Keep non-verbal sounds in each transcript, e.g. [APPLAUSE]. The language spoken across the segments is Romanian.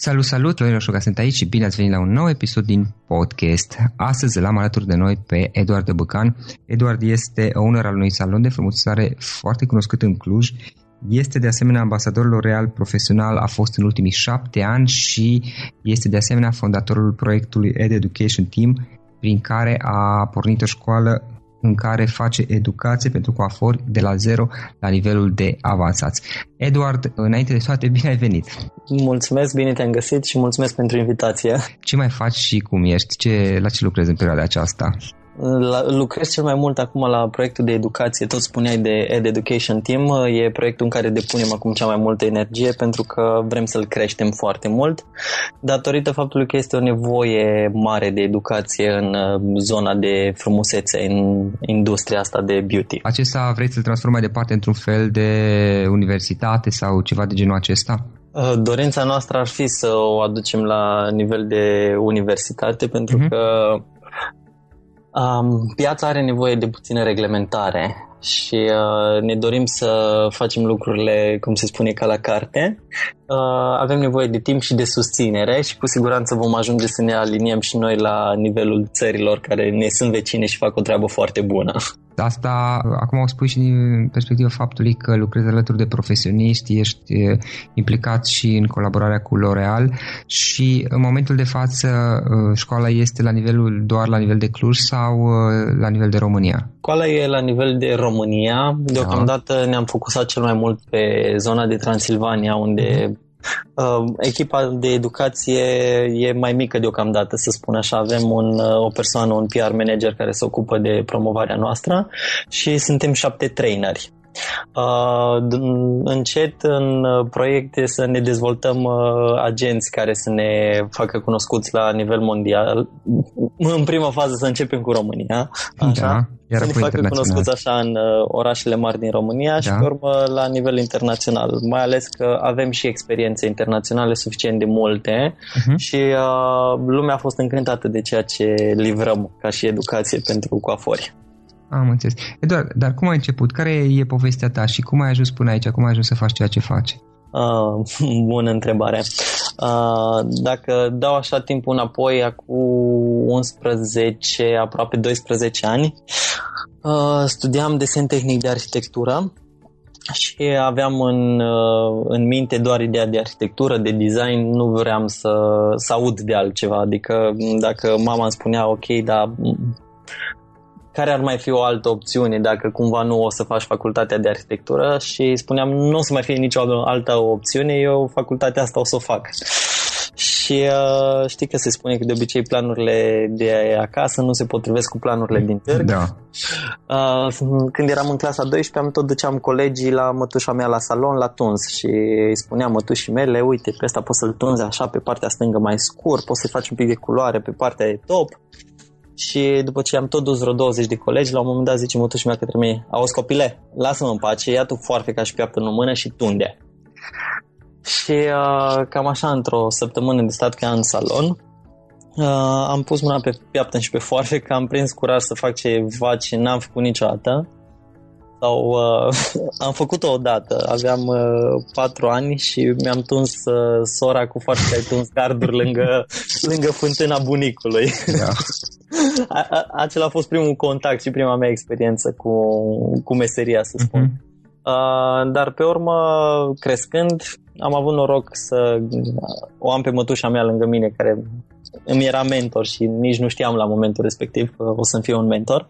Salut, salut! Florin Roșoga sunt aici și bine ați venit la un nou episod din podcast. Astăzi l-am alături de noi pe Eduard Băcan. Eduard este owner al unui salon de frumusețare foarte cunoscut în Cluj. Este de asemenea ambasadorul real profesional, a fost în ultimii șapte ani și este de asemenea fondatorul proiectului Ed Education Team, prin care a pornit o școală în care face educație pentru coafori de la zero la nivelul de avansați. Eduard, înainte de toate, bine ai venit! Mulțumesc, bine te-am găsit și mulțumesc pentru invitație. Ce mai faci și cum ești? Ce, la ce lucrezi în perioada aceasta? La, lucrez cel mai mult acum la proiectul de educație, tot spuneai de Ed Education Team, e proiectul în care depunem acum cea mai multă energie pentru că vrem să-l creștem foarte mult, datorită faptului că este o nevoie mare de educație în uh, zona de frumusețe, în industria asta de beauty. Acesta vrei să-l transformi mai departe într-un fel de universitate sau ceva de genul acesta? Uh, dorința noastră ar fi să o aducem la nivel de universitate pentru uh-huh. că Um, piața are nevoie de puțină reglementare și uh, ne dorim să facem lucrurile, cum se spune, ca la carte. Uh, avem nevoie de timp și de susținere și cu siguranță vom ajunge să ne aliniem și noi la nivelul țărilor care ne sunt vecine și fac o treabă foarte bună. Asta acum o spui și din perspectiva faptului că lucrezi alături de profesioniști, ești implicat și în colaborarea cu L'Oreal și în momentul de față școala este la nivelul doar la nivel de Cluj sau la nivel de România? Școala e la nivel de România. Deocamdată da. ne-am focusat cel mai mult pe zona de Transilvania, unde Uh, echipa de educație e mai mică deocamdată, să spun așa. Avem un, uh, o persoană, un PR manager care se ocupă de promovarea noastră și suntem șapte traineri. Uh, încet în proiecte să ne dezvoltăm uh, agenți care să ne facă cunoscuți la nivel mondial. În prima fază să începem cu România, așa? Da, iar să ne facă cunoscuți așa în uh, orașele mari din România da. și pe urmă la nivel internațional. Mai ales că avem și experiențe internaționale suficient de multe uh-huh. și uh, lumea a fost încântată de ceea ce livrăm ca și educație pentru coafori. Am înțeles. Eduard, dar cum ai început? Care e povestea ta și cum ai ajuns până aici? Cum ai ajuns să faci ceea ce faci? Uh, [LAUGHS] bună întrebare. Uh, dacă dau așa timpul înapoi, acum 11, aproape 12 ani, uh, studiam desen tehnic de arhitectură și aveam în, uh, în minte doar ideea de arhitectură, de design, nu vreau să, să aud de altceva. Adică dacă mama îmi spunea, ok, dar care ar mai fi o altă opțiune dacă cumva nu o să faci facultatea de arhitectură și spuneam nu o să mai fie nicio altă opțiune, eu facultatea asta o să o fac. Și uh, știi că se spune că de obicei planurile de acasă nu se potrivesc cu planurile din târg. Da. Uh, când eram în clasa 12 am tot duceam colegii la mătușa mea la salon la tuns și îi spuneam mătușii mele, uite, pe ăsta poți să-l tunzi așa pe partea stângă mai scurt, poți să-i faci un pic de culoare pe partea de top și după ce am tot dus vreo 20 de colegi, la un moment dat zice mătușul mea către mine, auzi copile, lasă-mă în pace, ia tu foarfeca și piaptă în mână și tunde. Și uh, cam așa, într-o săptămână de stat ca în salon, uh, am pus mâna pe piaptă și pe foarfecă, am prins curaj să fac ceva ce n-am făcut niciodată sau uh, [LAUGHS] am făcut-o odată, aveam uh, patru ani și mi-am tuns uh, sora cu foarte ai tuns garduri lângă, [LAUGHS] lângă fântâna bunicului. Da. [LAUGHS] [LAUGHS] a, a, acela a fost primul contact și prima mea experiență cu, cu meseria, să spun. Uh-huh. Uh, dar pe urmă, crescând, am avut noroc să o am pe mătușa mea lângă mine, care îmi era mentor și nici nu știam la momentul respectiv că o să-mi fie un mentor.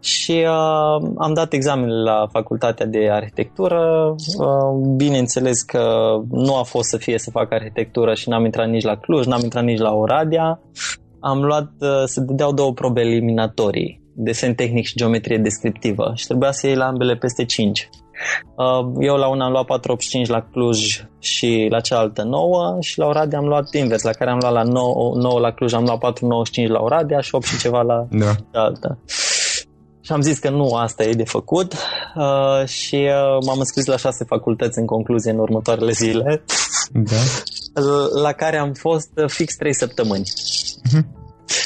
Și uh, am dat examen la facultatea de arhitectură. Uh, bineînțeles că nu a fost să fie să fac arhitectură și n-am intrat nici la Cluj, n-am intrat nici la Oradea. Am luat, uh, se dădeau două probe eliminatorii, desen tehnic și geometrie descriptivă și trebuia să iei la ambele peste 5. Uh, eu la una am luat 485 la Cluj și la cealaltă 9 și la Oradea am luat invers, la care am luat la 9, 9 la Cluj am luat 495 la Oradea și 8 și ceva la da. cealaltă. Și am zis că nu asta e de făcut uh, și uh, m-am înscris la șase facultăți în concluzie în următoarele zile, da. [LAUGHS] la care am fost fix 3 săptămâni. Uh-huh.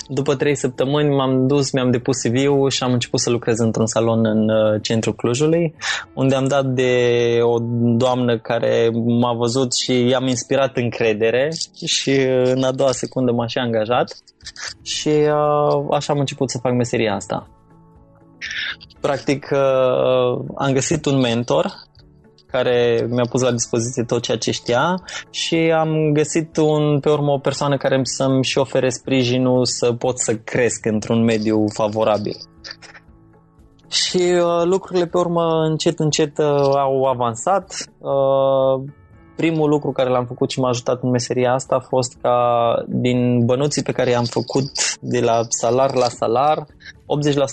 După trei săptămâni m-am dus, mi-am depus CV-ul și am început să lucrez într-un salon în uh, centrul Clujului, unde am dat de o doamnă care m-a văzut și i-am inspirat încredere și uh, în a doua secundă m-a și angajat și uh, așa am început să fac meseria asta. Practic am găsit un mentor care mi-a pus la dispoziție tot ceea ce știa și am găsit un, pe urmă o persoană care să-mi și ofere sprijinul să pot să cresc într-un mediu favorabil. Și uh, lucrurile pe urmă încet, încet uh, au avansat. Uh, primul lucru care l-am făcut și m-a ajutat în meseria asta a fost ca din bănuții pe care i-am făcut de la salar la salar,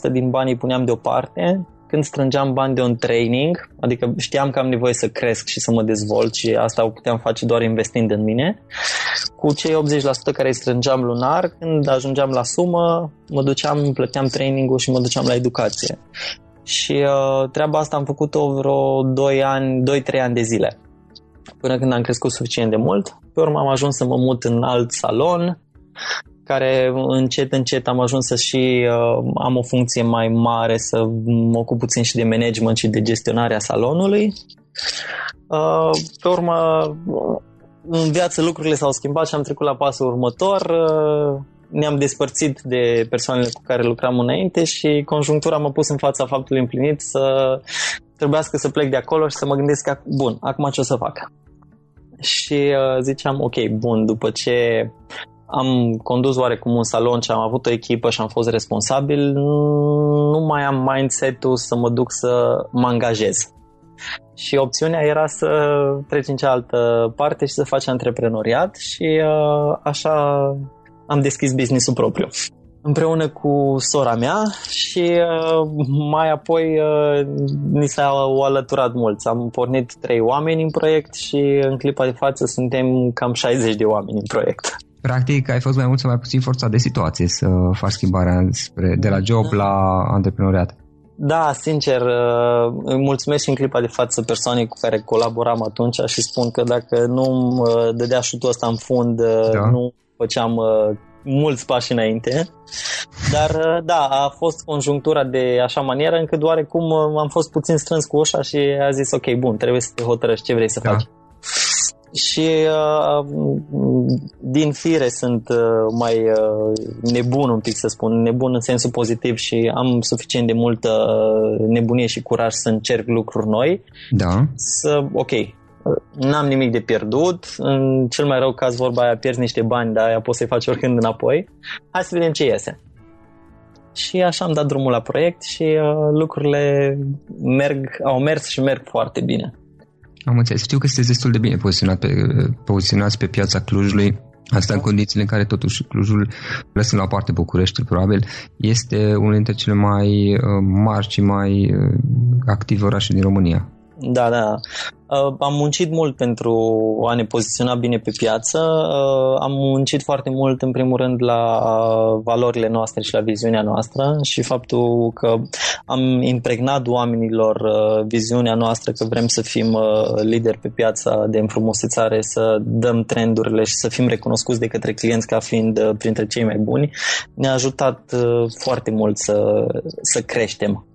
80% din banii puneam deoparte când strângeam bani de un training, adică știam că am nevoie să cresc și să mă dezvolt și asta o puteam face doar investind în mine, cu cei 80% care îi strângeam lunar, când ajungeam la sumă, mă duceam, plăteam trainingul și mă duceam la educație. Și uh, treaba asta am făcut-o vreo 2 ani, 2-3 ani de zile. Până când am crescut suficient de mult. Pe urmă am ajuns să mă mut în alt salon, care încet, încet am ajuns să și uh, am o funcție mai mare, să mă ocup puțin și de management și de gestionarea salonului. Uh, pe urmă, în viață lucrurile s-au schimbat și am trecut la pasul următor. Uh, ne-am despărțit de persoanele cu care lucram înainte și conjunctura m-a pus în fața faptului împlinit să trebuiască să plec de acolo și să mă gândesc că, bun, acum ce o să fac? Și uh, ziceam, ok, bun, după ce am condus oarecum un salon și am avut o echipă și am fost responsabil, nu mai am mindset-ul să mă duc să mă angajez. Și opțiunea era să treci în cealaltă parte și să faci antreprenoriat și uh, așa am deschis business-ul propriu împreună cu sora mea și uh, mai apoi uh, ni s-au alăturat mulți. Am pornit trei oameni în proiect și în clipa de față suntem cam 60 de oameni în proiect. Practic ai fost mai mult sau mai puțin forța de situație să faci schimbarea spre, de la job la antreprenoriat. Da, sincer, uh, îi mulțumesc și în clipa de față persoanei cu care colaboram atunci și spun că dacă nu îmi dădea șutul ăsta în fund, da. nu făceam mulți pași înainte. Dar uh, da, a fost conjunctura de așa manieră încât doar cum uh, am fost puțin strâns cu ușa și a zis ok, bun, trebuie să te hotărăști ce vrei să da. faci. Și uh, din fire sunt mai nebun un pic să spun, nebun în sensul pozitiv și am suficient de multă nebunie și curaj să încerc lucruri noi. Da. Să, ok, n-am nimic de pierdut, în cel mai rău caz vorba aia pierzi niște bani, dar aia poți să-i faci oricând înapoi. Hai să vedem ce iese. Și așa am dat drumul la proiect și uh, lucrurile merg, au mers și merg foarte bine. Am înțeles. Știu că sunteți destul de bine poziționat pe, poziționați pe piața Clujului. Asta în condițiile în care totuși Clujul, lăsând la parte București, probabil, este unul dintre cele mai uh, mari și mai uh, active orașe din România. Da, da. Uh, am muncit mult pentru a ne poziționa bine pe piață. Uh, am muncit foarte mult, în primul rând, la valorile noastre și la viziunea noastră și faptul că am impregnat oamenilor uh, viziunea noastră că vrem să fim lideri pe piața de înfrumusețare, să dăm trendurile și să fim recunoscuți de către clienți ca fiind printre cei mai buni, ne-a ajutat foarte mult să, să creștem.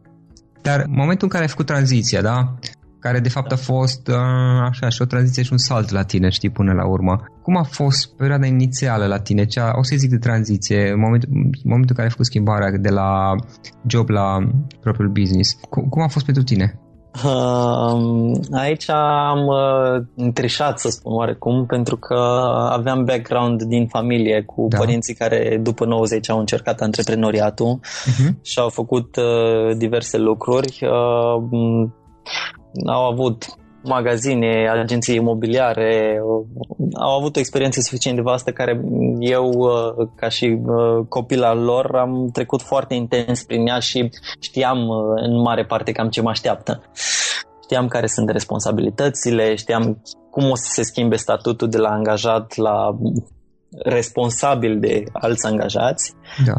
Dar în momentul în care ai făcut tranziția, da? Care de fapt a fost uh, așa și o tranziție și un salt la tine, știi, până la urmă. Cum a fost perioada inițială la tine, cea, o să zic de tranziție, în momentul, în momentul în care ai făcut schimbarea de la job la propriul business? Cum, cum a fost pentru tine? Uh, aici am uh, trișat, să spun oarecum, pentru că aveam background din familie cu da. părinții care după 90 au încercat antreprenoriatul uh-huh. și au făcut uh, diverse lucruri. Uh, au avut magazine, agenții imobiliare, au avut o experiență suficient de vastă care eu, uh, ca și uh, copil al lor, am trecut foarte intens prin ea și știam uh, în mare parte cam ce mă așteaptă. Știam care sunt responsabilitățile, știam cum o să se schimbe statutul de la angajat la responsabil de alți angajați. Da.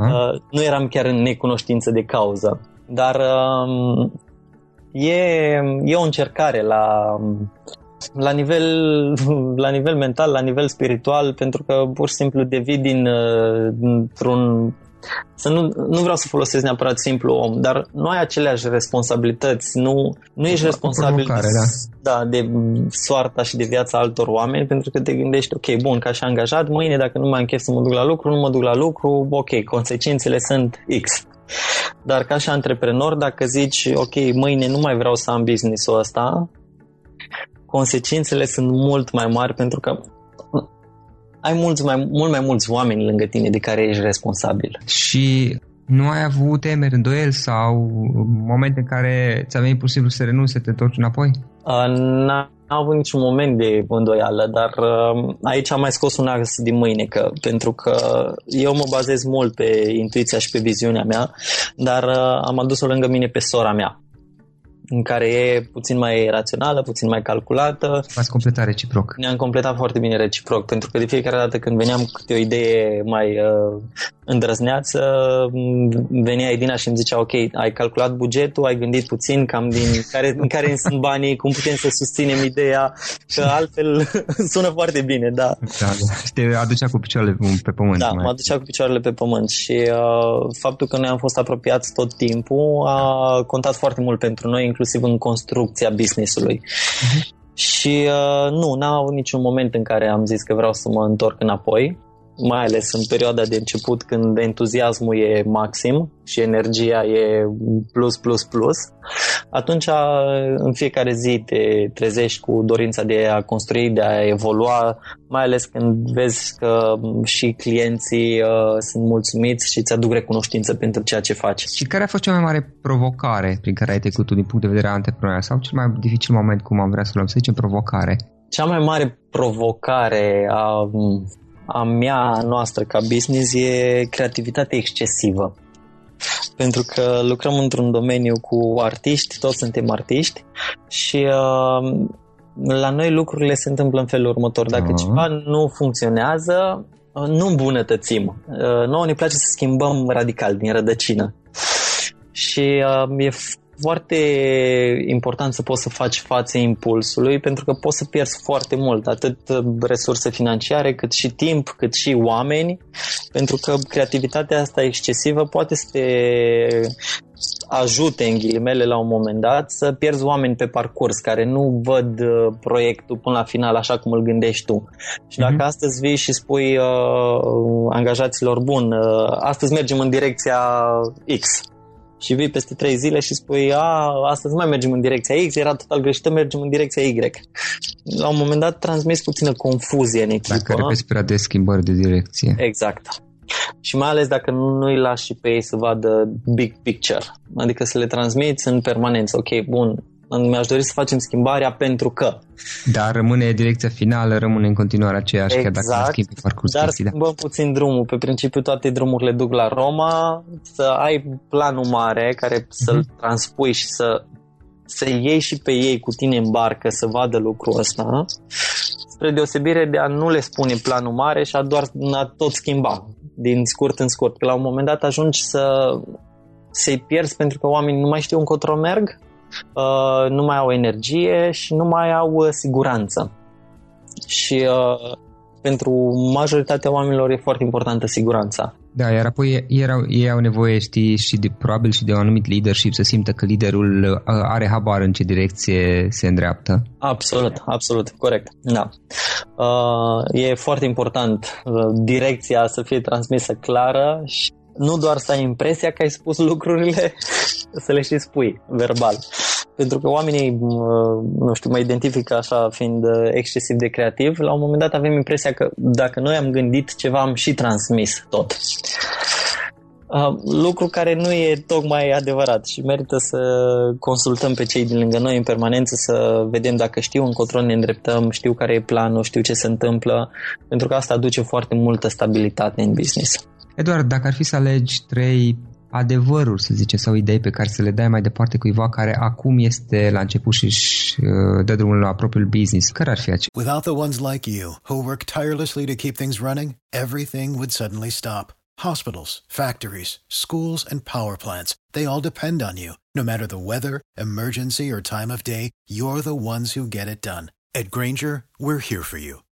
Nu eram chiar în necunoștință de cauză. Dar um, e, e o încercare la, la nivel, la nivel mental, la nivel spiritual, pentru că pur și simplu devii din, într-un să nu, nu vreau să folosesc neapărat simplu om, dar nu ai aceleași responsabilități, nu, nu ești responsabil de, da. Da, de soarta și de viața altor oameni, pentru că te gândești, ok, bun, ca și angajat, mâine dacă nu mai am chef să mă duc la lucru, nu mă duc la lucru, ok, consecințele sunt X. Dar ca și antreprenor, dacă zici, ok, mâine nu mai vreau să am business-ul ăsta, consecințele sunt mult mai mari pentru că ai mulți mai, mult mai mulți oameni lângă tine de care ești responsabil. Și nu ai avut temeri, îndoieli sau momente în care ți-a venit posibil să renunți, să te întorci înapoi? Uh, n-am avut niciun moment de îndoială, dar uh, aici am mai scos un ars din mâine, că, pentru că eu mă bazez mult pe intuiția și pe viziunea mea, dar uh, am adus-o lângă mine pe sora mea. În care e puțin mai rațională, puțin mai calculată. V-ați completat reciproc. Ne-am completat foarte bine reciproc, pentru că de fiecare dată când veneam cu câte o idee mai uh, îndrăzneață, venea Edina și îmi zicea, ok, ai calculat bugetul, ai gândit puțin cam din care, în care sunt banii, cum putem să susținem ideea, că altfel [LAUGHS] sună foarte bine, da. Da, da. Și te aducea cu picioarele pe pământ. Da, mă aducea cu picioarele pe pământ și uh, faptul că noi am fost apropiați tot timpul a contat foarte mult pentru noi, inclusiv în construcția business-ului. Uh-huh. Și uh, nu, n-am avut niciun moment în care am zis că vreau să mă întorc înapoi mai ales în perioada de început când entuziasmul e maxim și energia e plus, plus, plus, atunci în fiecare zi te trezești cu dorința de a construi, de a evolua, mai ales când vezi că și clienții uh, sunt mulțumiți și îți aduc recunoștință pentru ceea ce faci. Și care a fost cea mai mare provocare prin care ai trecut din punct de vedere antreprenorial sau cel mai dificil moment, cum am vrea să luăm, să zicem, provocare? Cea mai mare provocare a a mea noastră ca business e creativitate excesivă. Pentru că lucrăm într-un domeniu cu artiști, toți suntem artiști și uh, la noi lucrurile se întâmplă în felul următor. Dacă uh-huh. ceva nu funcționează, uh, nu îmbunătățim. Uh, nouă ne place să schimbăm radical din rădăcină. Și uh, e foarte important să poți să faci față impulsului pentru că poți să pierzi foarte mult, atât resurse financiare, cât și timp, cât și oameni, pentru că creativitatea asta excesivă poate să te ajute în ghilimele la un moment dat să pierzi oameni pe parcurs care nu văd uh, proiectul până la final așa cum îl gândești tu. Și dacă uh-huh. astăzi vii și spui uh, angajaților, bun, uh, astăzi mergem în direcția X, și vii peste 3 zile și spui, a, astăzi mai mergem în direcția X, era total greșită, mergem în direcția Y. La un moment dat transmis puțină confuzie în echipă. Dacă repezi prea de schimbări de direcție. Exact. Și mai ales dacă nu îi lași și pe ei să vadă big picture, adică să le transmiți în permanență, ok, bun, mi-aș dori să facem schimbarea pentru că. Dar rămâne direcția finală, rămâne în continuare aceeași, exact, chiar dacă exact, schimbi parcurs dar chestii, da. schimbăm da. puțin drumul. Pe principiu toate drumurile duc la Roma, să ai planul mare care uh-huh. să-l mhm. transpui și să, să iei și pe ei cu tine în barcă să vadă lucrul ăsta, spre deosebire de a nu le spune planul mare și a doar a tot schimba din scurt în scurt. Că la un moment dat ajungi să să-i pierzi pentru că oamenii nu mai știu încotro merg uh, nu mai au energie și nu mai au uh, siguranță. Și uh, pentru majoritatea oamenilor e foarte importantă siguranța. Da, iar apoi ei, erau, ei au nevoie, știi, și de, probabil și de un anumit leadership, să simtă că liderul uh, are habar în ce direcție se îndreaptă. Absolut, absolut, corect, da. Uh, e foarte important uh, direcția să fie transmisă clară și nu doar să ai impresia că ai spus lucrurile, [LAUGHS] să le și spui verbal. Pentru că oamenii, nu știu, mă identifică așa fiind uh, excesiv de creativ, la un moment dat avem impresia că dacă noi am gândit ceva, am și transmis tot. Uh, lucru care nu e tocmai adevărat și merită să consultăm pe cei din lângă noi în permanență să vedem dacă știu încotro ne îndreptăm, știu care e planul, știu ce se întâmplă, pentru că asta aduce foarte multă stabilitate în business. Eduard, dacă ar fi să alegi trei adevăruri, să zice, sau idei pe care să le dai mai departe cuiva care acum este la început și își uh, dă drumul la propriul business, care ar fi acestea? Without the ones like you, who work tirelessly to keep things running, everything would suddenly stop. Hospitals, factories, schools, and power plants, they all depend on you. No matter the weather, emergency, or time of day, you're the ones who get it done. At Granger, we're here for you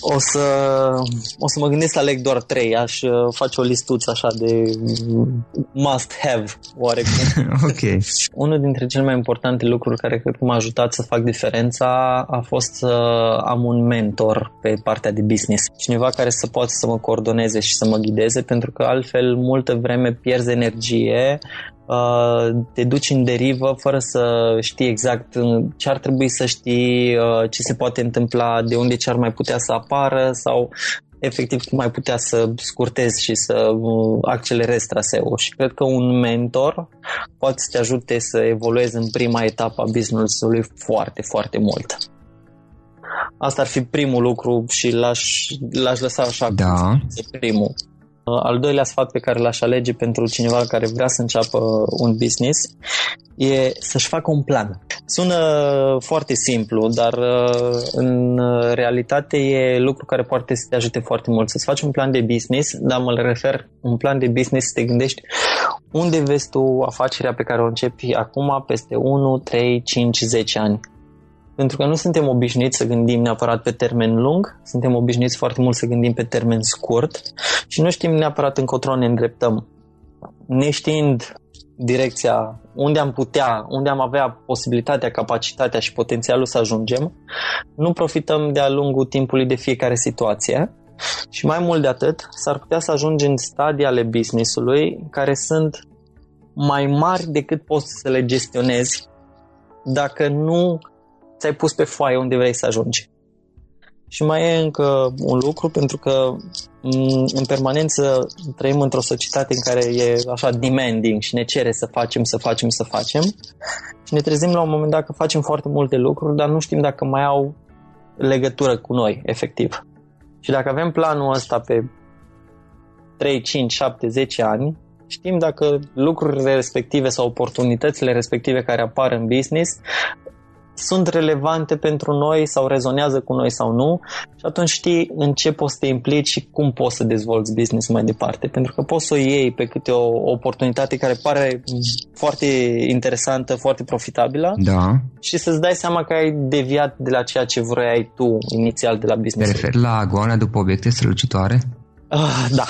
O să, o să mă gândesc să aleg doar trei, aș uh, face o listuță așa de must have, oarecum. [LAUGHS] ok. Unul dintre cele mai importante lucruri care cred că m-a ajutat să fac diferența a fost să am un mentor pe partea de business. Cineva care să poată să mă coordoneze și să mă ghideze, pentru că altfel multă vreme pierzi energie Uh, te duci în derivă fără să știi exact ce ar trebui să știi, uh, ce se poate întâmpla, de unde ce ar mai putea să apară sau efectiv cum mai putea să scurtezi și să uh, accelerezi traseul și cred că un mentor poate să te ajute să evoluezi în prima etapă a business-ului foarte, foarte mult. Asta ar fi primul lucru și l-aș, l-aș lăsa așa da. primul. Al doilea sfat pe care l-aș alege pentru cineva care vrea să înceapă un business e să-și facă un plan. Sună foarte simplu, dar uh, în realitate e lucru care poate să te ajute foarte mult. Să-ți faci un plan de business, dar mă refer un plan de business să te gândești unde vezi tu afacerea pe care o începi acum, peste 1, 3, 5, 10 ani. Pentru că nu suntem obișnuiți să gândim neapărat pe termen lung, suntem obișnuiți foarte mult să gândim pe termen scurt și nu știm neapărat încotro ne îndreptăm. Neștiind direcția unde am putea, unde am avea posibilitatea, capacitatea și potențialul să ajungem, nu profităm de-a lungul timpului de fiecare situație și mai mult de atât, s-ar putea să ajungem în stadii ale business-ului care sunt mai mari decât poți să le gestionezi dacă nu ți-ai pus pe foaie unde vrei să ajungi. Și mai e încă un lucru, pentru că în permanență trăim într-o societate în care e așa demanding și ne cere să facem, să facem, să facem și ne trezim la un moment dat că facem foarte multe lucruri, dar nu știm dacă mai au legătură cu noi, efectiv. Și dacă avem planul ăsta pe 3, 5, 7, 10 ani, știm dacă lucrurile respective sau oportunitățile respective care apar în business sunt relevante pentru noi sau rezonează cu noi sau nu și atunci știi în ce poți să te implici și cum poți să dezvolți business mai departe. Pentru că poți să o iei pe câte o oportunitate care pare foarte interesantă, foarte profitabilă da. și să-ți dai seama că ai deviat de la ceea ce vrei tu inițial de la business. Te referi la goana după obiecte strălucitoare? Uh, da.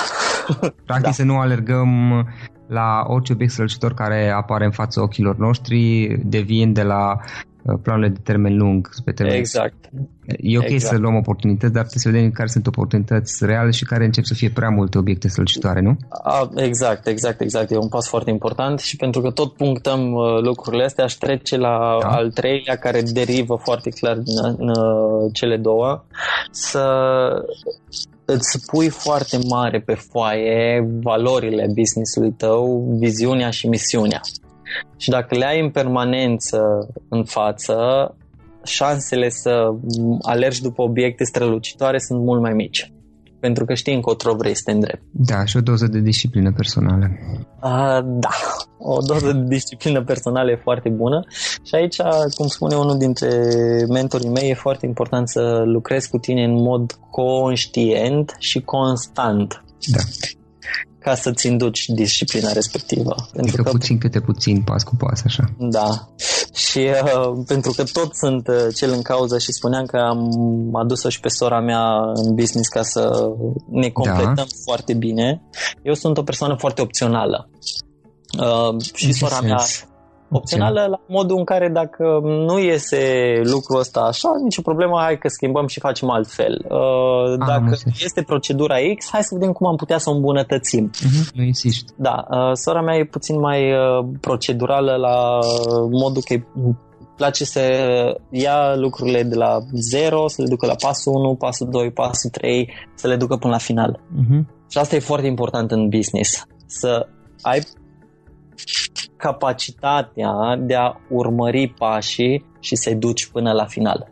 [LAUGHS] Practic da. să nu alergăm la orice obiect strălucitor care apare în fața ochilor noștri, deviind de la Uh, planurile de termen lung. Pe termen exact. E ok exact. să luăm oportunități, dar trebuie să vedem care sunt oportunități reale și care încep să fie prea multe obiecte solicitoare, nu? A, exact, exact, exact. E un pas foarte important și pentru că tot punctăm uh, lucrurile astea, aș trece la da. al treilea care derivă foarte clar din în, uh, cele două. Să îți pui foarte mare pe foaie valorile business-ului tău, viziunea și misiunea. Și dacă le ai în permanență în față, șansele să alergi după obiecte strălucitoare sunt mult mai mici. Pentru că știi încotro vrei să te îndrept. Da, și o doză de disciplină personală. Uh, da, o doză de disciplină personală e foarte bună și aici, cum spune unul dintre mentorii mei, e foarte important să lucrezi cu tine în mod conștient și constant. Da ca să-ți induci disciplina respectivă. Pentru adică că puțin câte puțin, pas cu pas, așa. Da. Și uh, pentru că tot sunt uh, cel în cauză și spuneam că am adus-o și pe sora mea în business ca să ne completăm da. foarte bine, eu sunt o persoană foarte opțională. Uh, și sora sens? mea opțională la modul în care dacă nu iese lucrul ăsta așa, nicio problemă, hai că schimbăm și facem altfel. Uh, dacă Am este procedura X, hai să vedem cum am putea să o îmbunătățim. Uh-huh, nu insisti. Da, uh, sora mea e puțin mai uh, procedurală la modul că place să ia lucrurile de la 0, să le ducă la pasul 1, pasul 2, pasul 3, să le ducă până la final. Uh-huh. Și asta e foarte important în business. Să ai capacitatea de a urmări pașii și să-i duci până la final.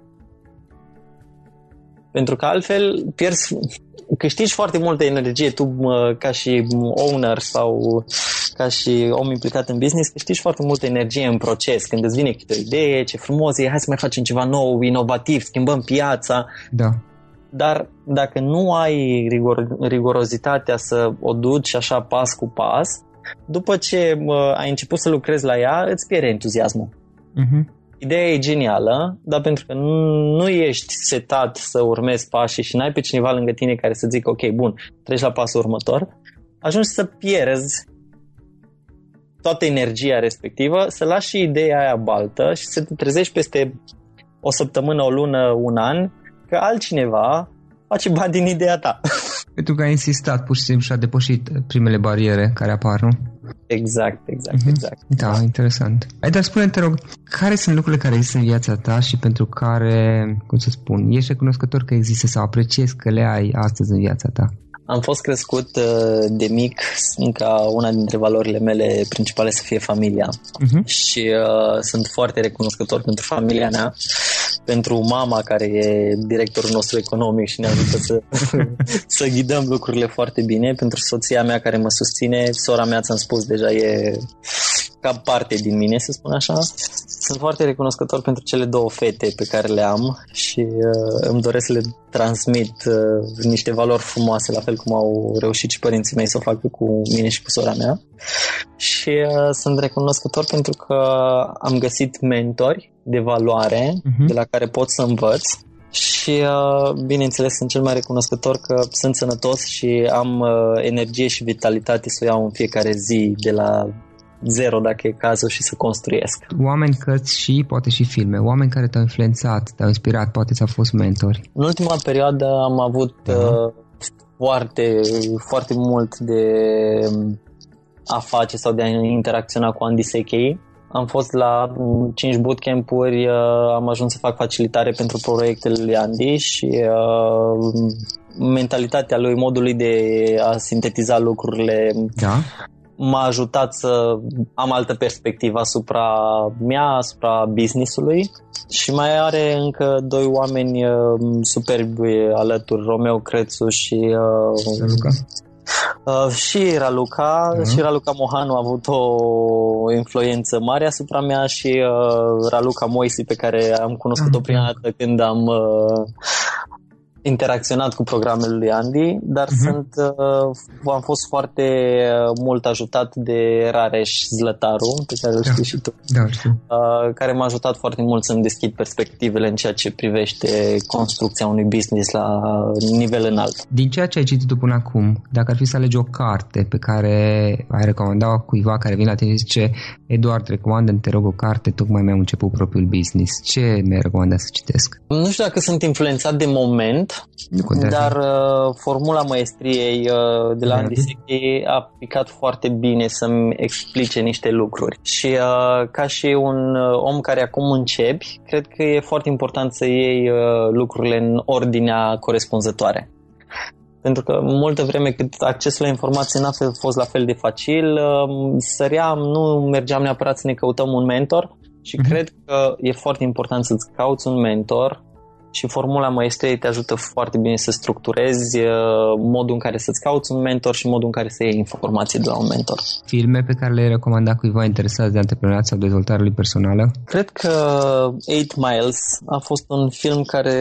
Pentru că altfel pierzi, câștigi foarte multă energie tu ca și owner sau ca și om implicat în business, câștigi foarte multă energie în proces. Când îți vine câte o idee, ce frumos e, hai să mai facem ceva nou, inovativ, schimbăm piața. Da. Dar dacă nu ai rigor, rigorozitatea să o duci așa pas cu pas, după ce uh, ai început să lucrezi la ea, îți pierde entuziasmul. Uh-huh. Ideea e genială, dar pentru că nu ești setat să urmezi pașii și n-ai pe cineva lângă tine care să zică, ok, bun, treci la pasul următor, ajungi să pierzi toată energia respectivă, să lași și ideea aia baltă și să te trezești peste o săptămână, o lună, un an, că altcineva face bani din ideea ta. [LAUGHS] Pentru că ai insistat pur și simplu și a depășit primele bariere care apar, nu? Exact, exact, uh-huh. exact. Da, da, interesant. Ai dar spune te rog, care sunt lucrurile care există în viața ta și pentru care, cum să spun, ești recunoscător că există sau apreciezi că le ai astăzi în viața ta? Am fost crescut uh, de mic ca una dintre valorile mele principale să fie familia uh-huh. și uh, sunt foarte recunoscător pentru familia mea pentru mama care e directorul nostru economic și ne ajută să, [LAUGHS] să ghidăm lucrurile foarte bine, pentru soția mea care mă susține, sora mea, ți-am spus deja, e ca parte din mine, să spun așa. Sunt foarte recunoscător pentru cele două fete pe care le am și uh, îmi doresc să le transmit uh, niște valori frumoase, la fel cum au reușit și părinții mei să o facă cu mine și cu sora mea. Și uh, sunt recunoscător pentru că am găsit mentori de valoare uh-huh. de la care pot să învăț și uh, bineînțeles sunt cel mai recunoscător că sunt sănătos și am uh, energie și vitalitate să o iau în fiecare zi de la zero dacă e cazul și să construiesc. Oameni, cărți și poate și filme, oameni care te-au influențat, te-au inspirat, poate ți-au fost mentori. În ultima perioadă am avut uh uh, foarte, foarte mult de a face sau de a interacționa cu Andy Sekei. Am fost la 5 bootcamp-uri, uh, am ajuns să fac facilitare pentru proiectele lui Andy și uh, mentalitatea lui, modul lui de a sintetiza lucrurile da m-a ajutat să am altă perspectivă asupra mea, asupra businessului și mai are încă doi oameni uh, superbi alături, Romeo Crețu și uh, Raluca. Uh, și Raluca, uh-huh. și Raluca Mohanu a avut o influență mare asupra mea și uh, Raluca Moisi pe care am cunoscut-o uh-huh. prima dată când am uh, interacționat cu programele lui Andy, dar uh-huh. sunt, uh, am fost foarte uh, mult ajutat de Rareș Zlătaru, pe care îl da. știi și tu, da, știu. Uh, care m-a ajutat foarte mult să-mi deschid perspectivele în ceea ce privește construcția unui business la nivel înalt. Din ceea ce ai citit tu până acum, dacă ar fi să alegi o carte pe care ai recomanda cuiva care vine la tine și zice Eduard, recomandă te rog, o carte, tocmai mi-am început propriul business. Ce mi-ai recomandat să citesc? Nu știu dacă sunt influențat de moment, dar uh, formula maestriei uh, de la Andy Secchi a picat foarte bine să-mi explice niște lucruri. Și uh, ca și un uh, om care acum începi, cred că e foarte important să iei uh, lucrurile în ordinea corespunzătoare. Pentru că multă vreme cât accesul la informații n-a fost la fel de facil, uh, săream, nu mergeam neapărat să ne căutăm un mentor și mm-hmm. cred că e foarte important să-ți cauți un mentor și formula maestriei te ajută foarte bine să structurezi uh, modul în care să-ți cauți un mentor și modul în care să iei informații de la un mentor. Filme pe care le-ai recomandat cuiva interesat de antreprenoriat sau dezvoltare lui personală? Cred că 8 Miles a fost un film care,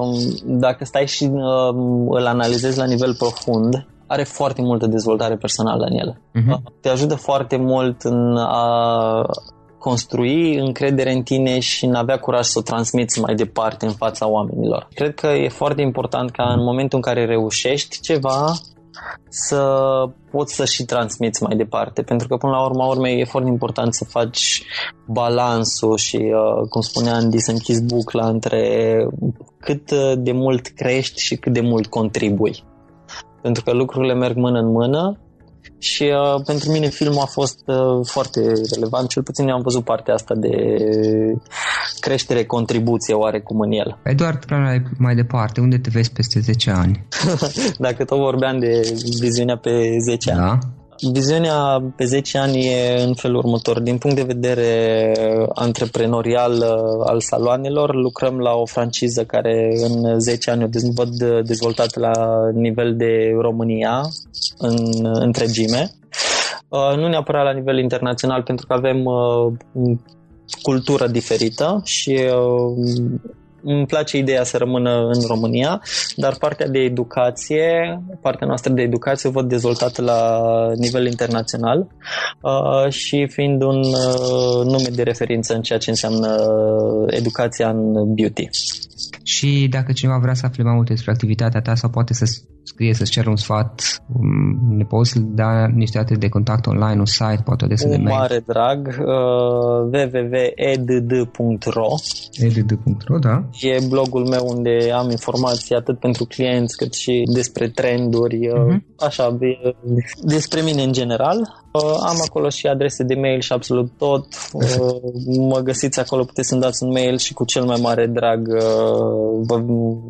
um, dacă stai și um, îl analizezi la nivel profund, are foarte multă dezvoltare personală în el. Uh-huh. Te ajută foarte mult în a construi încredere în tine și în avea curaj să o transmiți mai departe în fața oamenilor. Cred că e foarte important ca în momentul în care reușești ceva să poți să și transmiți mai departe, pentru că până la urma urmei e foarte important să faci balansul și, uh, cum spunea Andy, să închizi bucla între cât de mult crești și cât de mult contribui. Pentru că lucrurile merg mână în mână și uh, pentru mine filmul a fost uh, foarte relevant, cel puțin eu am văzut partea asta de creștere, contribuție oarecum în el. Eduard, mai departe, unde te vezi peste 10 ani? [LAUGHS] Dacă tot vorbeam de viziunea pe 10 da. ani. Viziunea pe 10 ani e în felul următor. Din punct de vedere antreprenorial uh, al saloanelor, lucrăm la o franciză care în 10 ani o văd dezvoltată la nivel de România în întregime. Uh, nu neapărat la nivel internațional, pentru că avem uh, cultură diferită și îmi place ideea să rămână în România, dar partea de educație, partea noastră de educație o văd dezvoltată la nivel internațional uh, și fiind un uh, nume de referință în ceea ce înseamnă educația în beauty. Și dacă cineva vrea să afle mai multe despre activitatea ta sau poate să scrie, să-ți ceră un sfat, um, ne poți da niște date de contact online, un site, poate o de mail? mare drag, uh, www.edd.ro edd.ro, da. E blogul meu unde am informații atât pentru clienți cât și despre trenduri, uh-huh. așa, despre mine în general Am acolo și adrese de mail și absolut tot. Mă găsiți acolo, puteți să-mi dați un mail și cu cel mai mare drag vă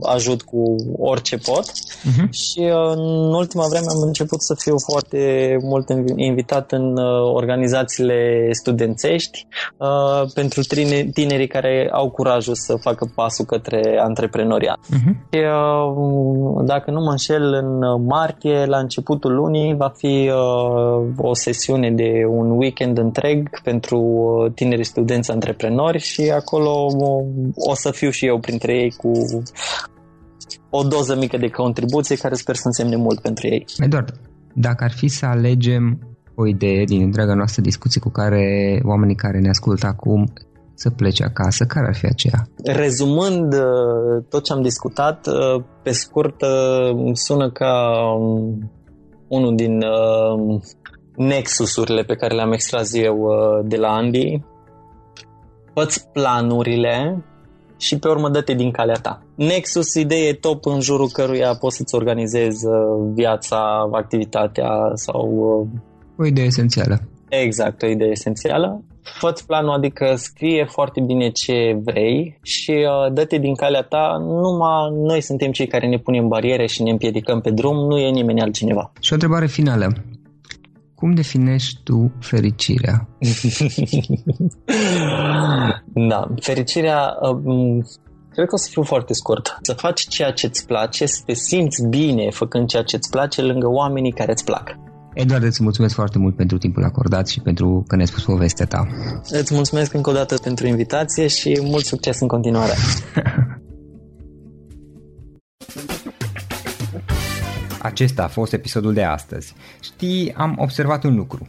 ajut cu orice pot. Uh-huh. Și în ultima vreme am început să fiu foarte mult invitat în organizațiile studențești pentru tinerii care au curajul să facă pasul către antreprenoriat. Uh-huh. Și, dacă nu mă înșel, în martie, la începutul lunii, va fi o sesiune de un weekend întreg pentru uh, tineri studenți antreprenori și acolo o să fiu și eu printre ei cu o doză mică de contribuție care sper să însemne mult pentru ei. Eduard, dacă ar fi să alegem o idee din întreaga noastră discuție cu care oamenii care ne ascultă acum să plece acasă, care ar fi aceea? Rezumând uh, tot ce am discutat, uh, pe scurt sună ca um, unul din nexusurile pe care le-am extras eu uh, de la Andy, fă planurile și pe urmă dă-te din calea ta. Nexus, idee top în jurul căruia poți să-ți organizezi uh, viața, activitatea sau... Uh, o idee esențială. Exact, o idee esențială. fă planul, adică scrie foarte bine ce vrei și uh, dă-te din calea ta. Numai noi suntem cei care ne punem bariere și ne împiedicăm pe drum, nu e nimeni altcineva. Și o întrebare finală. Cum definești tu fericirea? [LAUGHS] da, fericirea um, cred că o să fiu foarte scurt. Să faci ceea ce îți place, să te simți bine făcând ceea ce îți place lângă oamenii care îți plac. Eduard, îți mulțumesc foarte mult pentru timpul acordat și pentru că ne-ai spus povestea ta. Îți mulțumesc încă o dată pentru invitație și mult succes în continuare. [LAUGHS] Acesta a fost episodul de astăzi. Știi, am observat un lucru.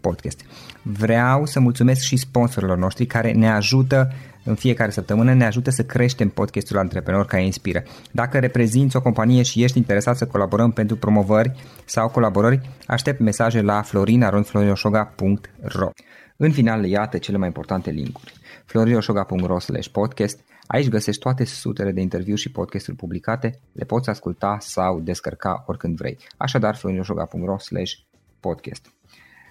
podcast. Vreau să mulțumesc și sponsorilor noștri care ne ajută în fiecare săptămână, ne ajută să creștem podcastul Antreprenor care inspiră. Dacă reprezinți o companie și ești interesat să colaborăm pentru promovări sau colaborări, aștept mesaje la florinaronflorinoșoga.ro În final, iată cele mai importante linkuri. florinoșoga.ro podcast Aici găsești toate sutele de interviuri și podcasturi publicate, le poți asculta sau descărca oricând vrei. Așadar, florinoșoga.ro podcast.